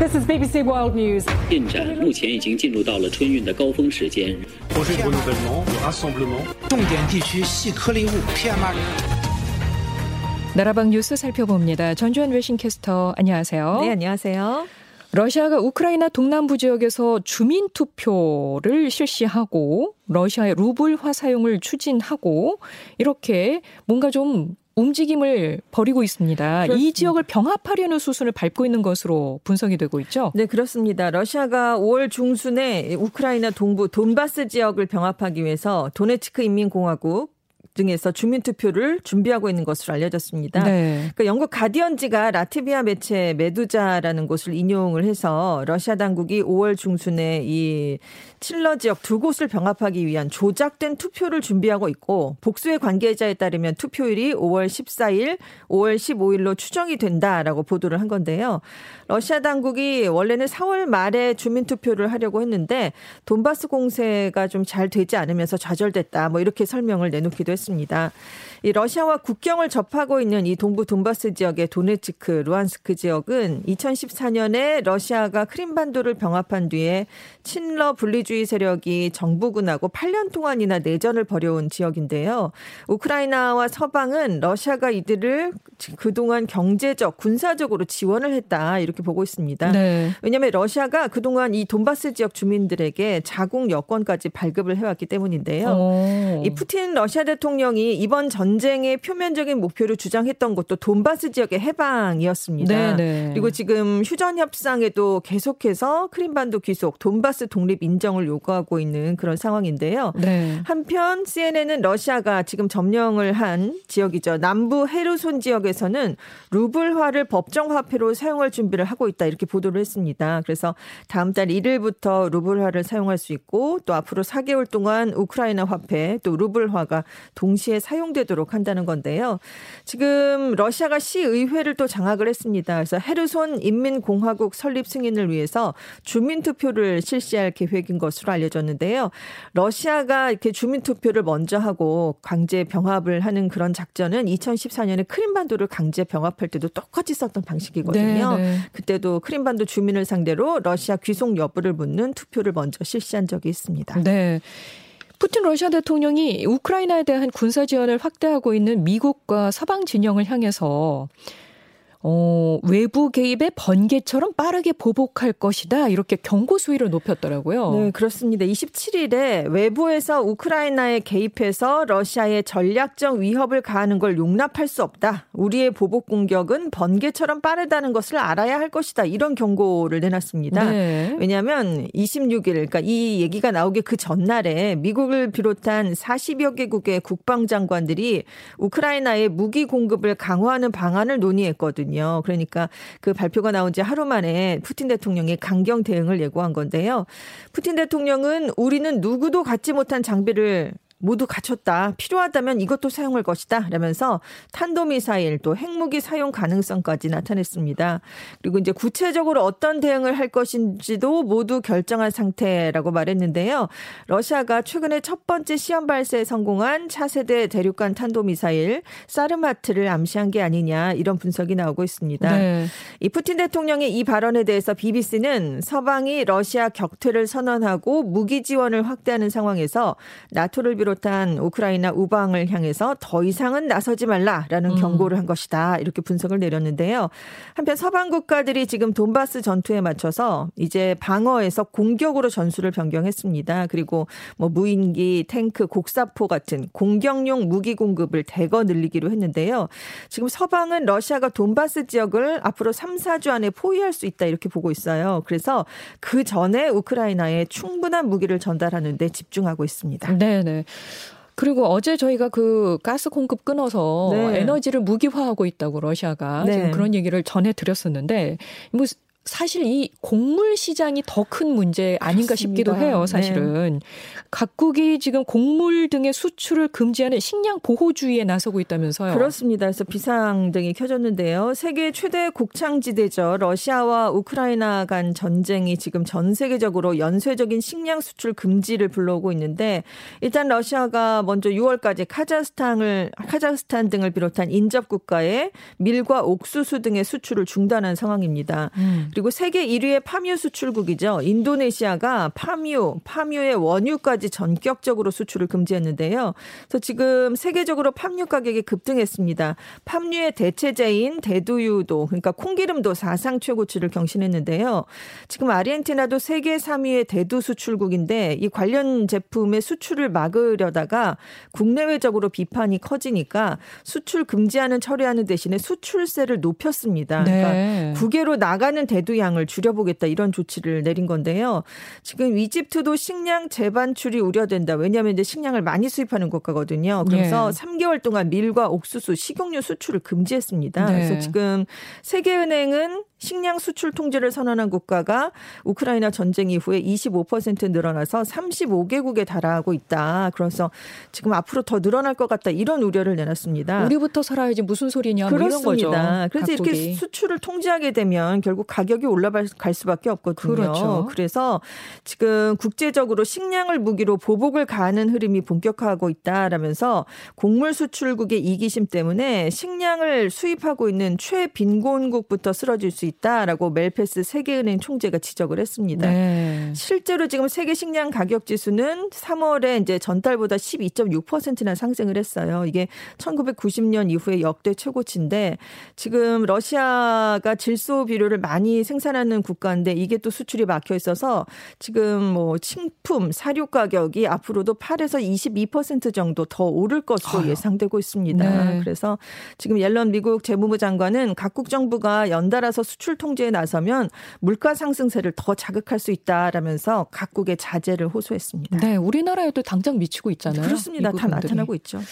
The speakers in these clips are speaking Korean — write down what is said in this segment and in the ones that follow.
This is BBC World News. 进展目前已经进入到了春运的高峰时间。 projet de renouvellement, de rassemblement. 重点地区细颗粒物 PM2.5。 나라방 뉴스 살펴봅니다. 전주현 외신캐스터 안녕하세요. 네, 안녕하세요. 러시아가 우크라이나 동남부 지역에서 주민 투표를 실시하고 러시아의 루블화 사용을 추진하고 이렇게 뭔가 좀 움직임을 벌이고 있습니다. 그렇습니다. 이 지역을 병합하려는 수순을 밟고 있는 것으로 분석이 되고 있죠. 네, 그렇습니다. 러시아가 5월 중순에 우크라이나 동부 돈바스 지역을 병합하기 위해서 도네츠크 인민공화국 등에서 주민투표를 준비하고 있는 것으로 알려졌습니다. 네. 그 영국 가디언지가 라트비아 매체 메두자라는 곳을 인용을 해서 러시아 당국이 5월 중순에 이 칠러 지역 두 곳을 병합하기 위한 조작된 투표를 준비하고 있고 복수의 관계자에 따르면 투표일이 5월 14일, 5월 15일로 추정이 된다라고 보도를 한 건데요. 러시아 당국이 원래는 4월 말에 주민 투표를 하려고 했는데 돈바스 공세가 좀 잘 되지 않으면서 좌절됐다. 뭐 이렇게 설명을 내놓기도 했습니다. 이 러시아와 국경을 접하고 있는 이 동부 돈바스 지역의 도네츠크, 루안스크 지역은 2014년에 러시아가 크림반도를 병합한 뒤에 친러 분리주의 세력이 정부군하고 8년 동안이나 내전을 벌여온 지역인데요. 우크라이나와 서방은 러시아가 이들을 그동안 경제적, 군사적으로 지원을 했다 이렇게 보고 있습니다. 네. 왜냐하면 러시아가 그동안 이 돈바스 지역 주민들에게 자국 여권까지 발급을 해왔기 때문인데요. 오. 이 푸틴 러시아 대통령 이 이번 전쟁의 표면적인 목표로 주장했던 것도 돈바스 지역의 해방이었습니다. 네네. 그리고 지금 휴전 협상에도 계속해서 크림반도 귀속, 돈바스 독립 인정을 요구하고 있는 그런 상황인데요. 네. 한편 CNN은 러시아가 지금 점령을 한 지역이죠. 남부 헤르손 지역에서는 루블화를 법정 화폐로 사용할 준비를 하고 있다 이렇게 보도를 했습니다. 그래서 다음 달 1일부터 루블화를 사용할 수 있고 또 앞으로 4개월 동안 우크라이나 화폐 또 루블화가 동시에 사용되도록 한다는 건데요. 지금 러시아가 시의회를 또 장악을 했습니다. 그래서 헤르손 인민공화국 설립 승인을 위해서 주민투표를 실시할 계획인 것으로 알려졌는데요. 러시아가 이렇게 주민투표를 먼저 하고 강제 병합을 하는 그런 작전은 2014년에 크림반도를 강제 병합할 때도 똑같이 썼던 방식이거든요. 네, 네. 그때도 크림반도 주민을 상대로 러시아 귀속 여부를 묻는 투표를 먼저 실시한 적이 있습니다. 네. 푸틴 러시아 대통령이 우크라이나에 대한 군사 지원을 확대하고 있는 미국과 서방 진영을 향해서 어, 외부 개입의 번개처럼 빠르게 보복할 것이다. 이렇게 경고 수위를 높였더라고요. 네, 그렇습니다. 27일에 외부에서 우크라이나에 개입해서 러시아의 전략적 위협을 가하는 걸 용납할 수 없다. 우리의 보복 공격은 번개처럼 빠르다는 것을 알아야 할 것이다. 이런 경고를 내놨습니다. 네. 왜냐하면 26일, 그러니까 이 얘기가 나오기 그 전날에 미국을 비롯한 40여 개국의 국방장관들이 우크라이나에 무기 공급을 강화하는 방안을 논의했거든요. 그러니까 그 발표가 나온 지 하루 만에 푸틴 대통령이 강경 대응을 예고한 건데요. 푸틴 대통령은 우리는 누구도 갖지 못한 장비를 모두 갖췄다. 필요하다면 이것도 사용할 것이다. 라면서 탄도미사일 또 핵무기 사용 가능성까지 나타냈습니다. 그리고 이제 구체적으로 어떤 대응을 할 것인지도 모두 결정한 상태라고 말했는데요. 러시아가 최근에 첫 번째 시험 발사에 성공한 차세대 대륙간 탄도미사일 사르마트를 암시한 게 아니냐 이런 분석이 나오고 있습니다. 네. 이 푸틴 대통령의 이 발언에 대해서 BBC는 서방이 러시아 격퇴를 선언하고 무기 지원을 확대하는 상황에서 나토를 비롯 한 우크라이나 우방을 향해서 더 이상은 나서지 말라라는 경고를 한 것이다. 이렇게 분석을 내렸는데요. 한편 서방 국가들이 지금 돈바스 전투에 맞춰서 이제 방어에서 공격으로 전술을 변경했습니다. 그리고 뭐 무인기, 탱크, 곡사포 같은 공격용 무기 공급을 대거 늘리기로 했는데요. 지금 서방은 러시아가 돈바스 지역을 앞으로 3, 4주 안에 포위할 수 있다 이렇게 보고 있어요. 그래서 그 전에 우크라이나에 충분한 무기를 전달하는 데 집중하고 있습니다. 네 네. 그리고 어제 저희가 그 가스 공급 끊어서 네. 에너지를 무기화하고 있다고 러시아가 네. 지금 그런 얘기를 전해 드렸었는데 뭐 사실 이 곡물 시장이 더 큰 문제 아닌가 싶기도 그렇습니다. 해요, 네. 사실은. 각국이 지금 곡물 등의 수출을 금지하는 식량 보호주의에 나서고 있다면서요. 그렇습니다. 그래서 비상등이 켜졌는데요. 세계 최대 곡창지대죠. 러시아와 우크라이나 간 전쟁이 지금 전 세계적으로 연쇄적인 식량 수출 금지를 불러오고 있는데 일단 러시아가 먼저 6월까지 카자흐스탄을 카자흐스탄 등을 비롯한 인접 국가에 밀과 옥수수 등의 수출을 중단한 상황입니다. 음. 그리고 세계 1위의 파뮤 수출국이죠. 인도네시아가 파뮤, 파뮤의 원유까지 전격적으로 수출을 금지했는데요. 그래서 지금 세계적으로 팜유 가격이 급등했습니다. 팜유의 대체제인 대두유도 그러니까 콩기름도 사상 최고치를 경신했는데요. 지금 아르헨티나도 세계 3위의 대두 수출국인데 이 관련 제품의 수출을 막으려다가 국내외적으로 비판이 커지니까 수출 금지하는 철회하는 대신에 수출세를 높였습니다. 네. 그러니까 국외로 나가는 대두 양을 줄여보겠다 이런 조치를 내린 건데요. 지금 이집트도 식량 재반출이 우려된다. 왜냐하면 이제 식량을 많이 수입하는 국가거든요. 그래서 예. 3개월 동안 밀과 옥수수, 식용유 수출을 금지했습니다. 네. 그래서 지금 세계은행은 식량 수출 통제를 선언한 국가가 우크라이나 전쟁 이후에 25% 늘어나서 35개국에 달하고 있다. 그래서 지금 앞으로 더 늘어날 것 같다. 이런 우려를 내놨습니다. 우리부터 살아야지 무슨 소리냐 뭐 이런 거죠. 그렇습니다. 그래서 이렇게 각국이. 수출을 통제하게 되면 결국 가격이 올라갈 수밖에 없거든요. 그렇죠. 그래서 지금 국제적으로 식량을 무기로 보복을 가하는 흐름이 본격화하고 있다라면서 곡물 수출국의 이기심 때문에 식량을 수입하고 있는 최빈곤국부터 쓰러질 수 있다라고 멜페스 세계은행 총재가 지적을 했습니다. 네. 실제로 지금 세계 식량 가격 지수는 3월에 이제 전달보다 12.6%나 상승을 했어요. 이게 1990년 이후에 역대 최고치인데 지금 러시아가 질소 비료를 많이 생산하는 국가인데 이게 또 수출이 막혀 있어서 지금 뭐 식품, 사료 가격이 앞으로도 8에서 22% 정도 더 오를 것으로 예상되고 있습니다. 네. 그래서 지금 옐런 미국 재무부 장관은 각국 정부가 연달아서 수출 통제에 나서면 물가 상승세를 더 자극할 수 있다라면서 각국의 자제를 호소했습니다. 네, 우리나라에도 당장 미치고 있잖아요. 그렇습니다. 다. 나타나고 있죠. 네.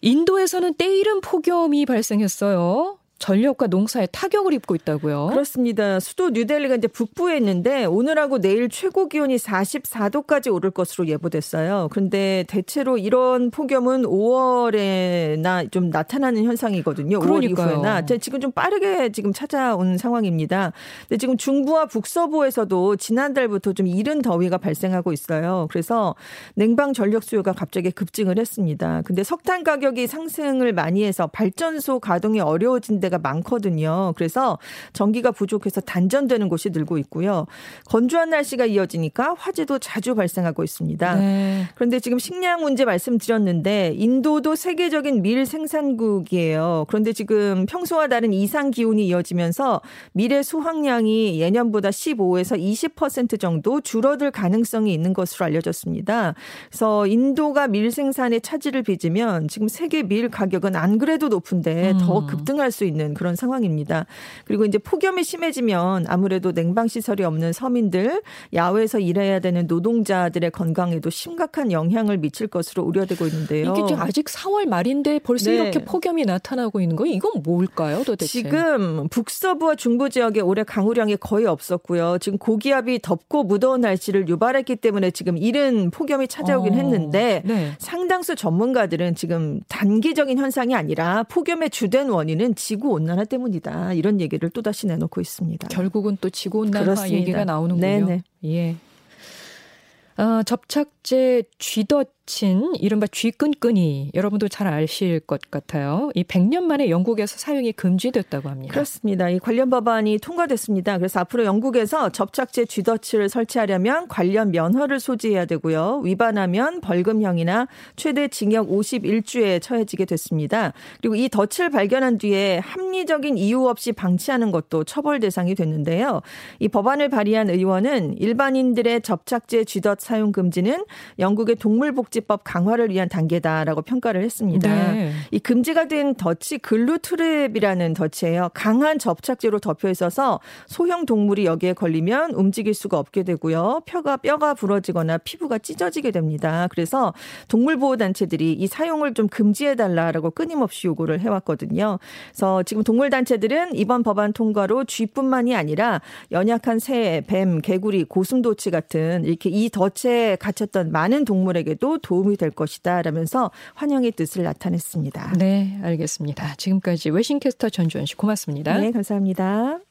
인도에서는 때이른 폭염이 발생했어요. 전력과 농사에 타격을 입고 있다고요. 그렇습니다. 수도 뉴델리가 이제 북부에 있는데 오늘하고 내일 최고 기온이 44도까지 오를 것으로 예보됐어요. 그런데 대체로 이런 폭염은 5월에나 좀 나타나는 현상이거든요. 5월 그러니까요. 이후에나 지금 좀 빠르게 지금 찾아온 상황입니다. 근데 지금 중부와 북서부에서도 지난달부터 좀 이른 더위가 발생하고 있어요. 그래서 냉방 전력 수요가 갑자기 급증을 했습니다. 근데 석탄 가격이 상승을 많이 해서 발전소 가동이 어려워진 데가 많거든요. 그래서 전기가 부족해서 단전되는 곳이 늘고 있고요. 건조한 날씨가 이어지니까 화재도 자주 발생하고 있습니다. 네. 그런데 지금 식량 문제 말씀드렸는데 인도도 세계적인 밀 생산국이에요. 그런데 지금 평소와 다른 이상 기온이 이어지면서 밀의 수확량이 예년보다 15에서 20% 정도 줄어들 가능성이 있는 것으로 알려졌습니다. 그래서 인도가 밀 생산에 차질을 빚으면 지금 세계 밀 가격은 안 그래도 높은데 더 음. 급등할 수 있는 그런 상황입니다. 그리고 이제 폭염이 심해지면 아무래도 냉방 시설이 없는 서민들, 야외에서 일해야 되는 노동자들의 건강에도 심각한 영향을 미칠 것으로 우려되고 있는데요. 이게 지금 아직 4월 말인데 벌써 네. 이렇게 폭염이 나타나고 있는 거 이건 뭘까요, 도대체? 지금 북서부와 중부 지역에 올해 강우량이 거의 없었고요. 지금 고기압이 덥고 무더운 날씨를 유발했기 때문에 지금 이른 폭염이 찾아오긴 어, 했는데 네. 상당수 전문가들은 지금 단기적인 현상이 아니라 폭염의 주된 원인은 지구 온난화 때문이다. 이런 얘기를 또 다시 내놓고 있습니다. 결국은 또 지구 온난화. 얘기가 나오는군요. 네네. 예. 아, 접착제 쥐덫 인 이른바 쥐끈끈이 여러분도 잘 아실 것 같아요. 이 100년 만에 영국에서 사용이 금지됐다고 합니다. 그렇습니다. 이 관련 법안이 통과됐습니다. 그래서 앞으로 영국에서 접착제 쥐덫을 설치하려면 관련 면허를 소지해야 되고요. 위반하면 벌금형이나 최대 징역 51주에 처해지게 됐습니다. 그리고 이 덫을 발견한 뒤에 합리적인 이유 없이 방치하는 것도 처벌 대상이 됐는데요. 이 법안을 발의한 의원은 일반인들의 접착제 쥐덫 사용 금지는 영국의 동물복지 법 강화를 위한 단계다라고 평가를 했습니다. 네. 이 금지가 된 덫이 글루트랩이라는 덫이에요. 강한 접착제로 덮여 있어서 소형 동물이 여기에 걸리면 움직일 수가 없게 되고요. 뼈가 뼈가 부러지거나 피부가 찢어지게 됩니다. 그래서 동물 보호 단체들이 이 사용을 좀 금지해 달라라고 끊임없이 요구를 해왔거든요. 그래서 지금 동물 단체들은 이번 법안 통과로 쥐뿐만이 아니라 연약한 새, 뱀, 개구리, 고슴도치 같은 이렇게 이 덫에 갇혔던 많은 동물에게도 도움이 될 것이다 라면서 환영의 뜻을 나타냈습니다. 네, 알겠습니다. 지금까지 외신캐스터 전주현 씨 고맙습니다. 네, 감사합니다.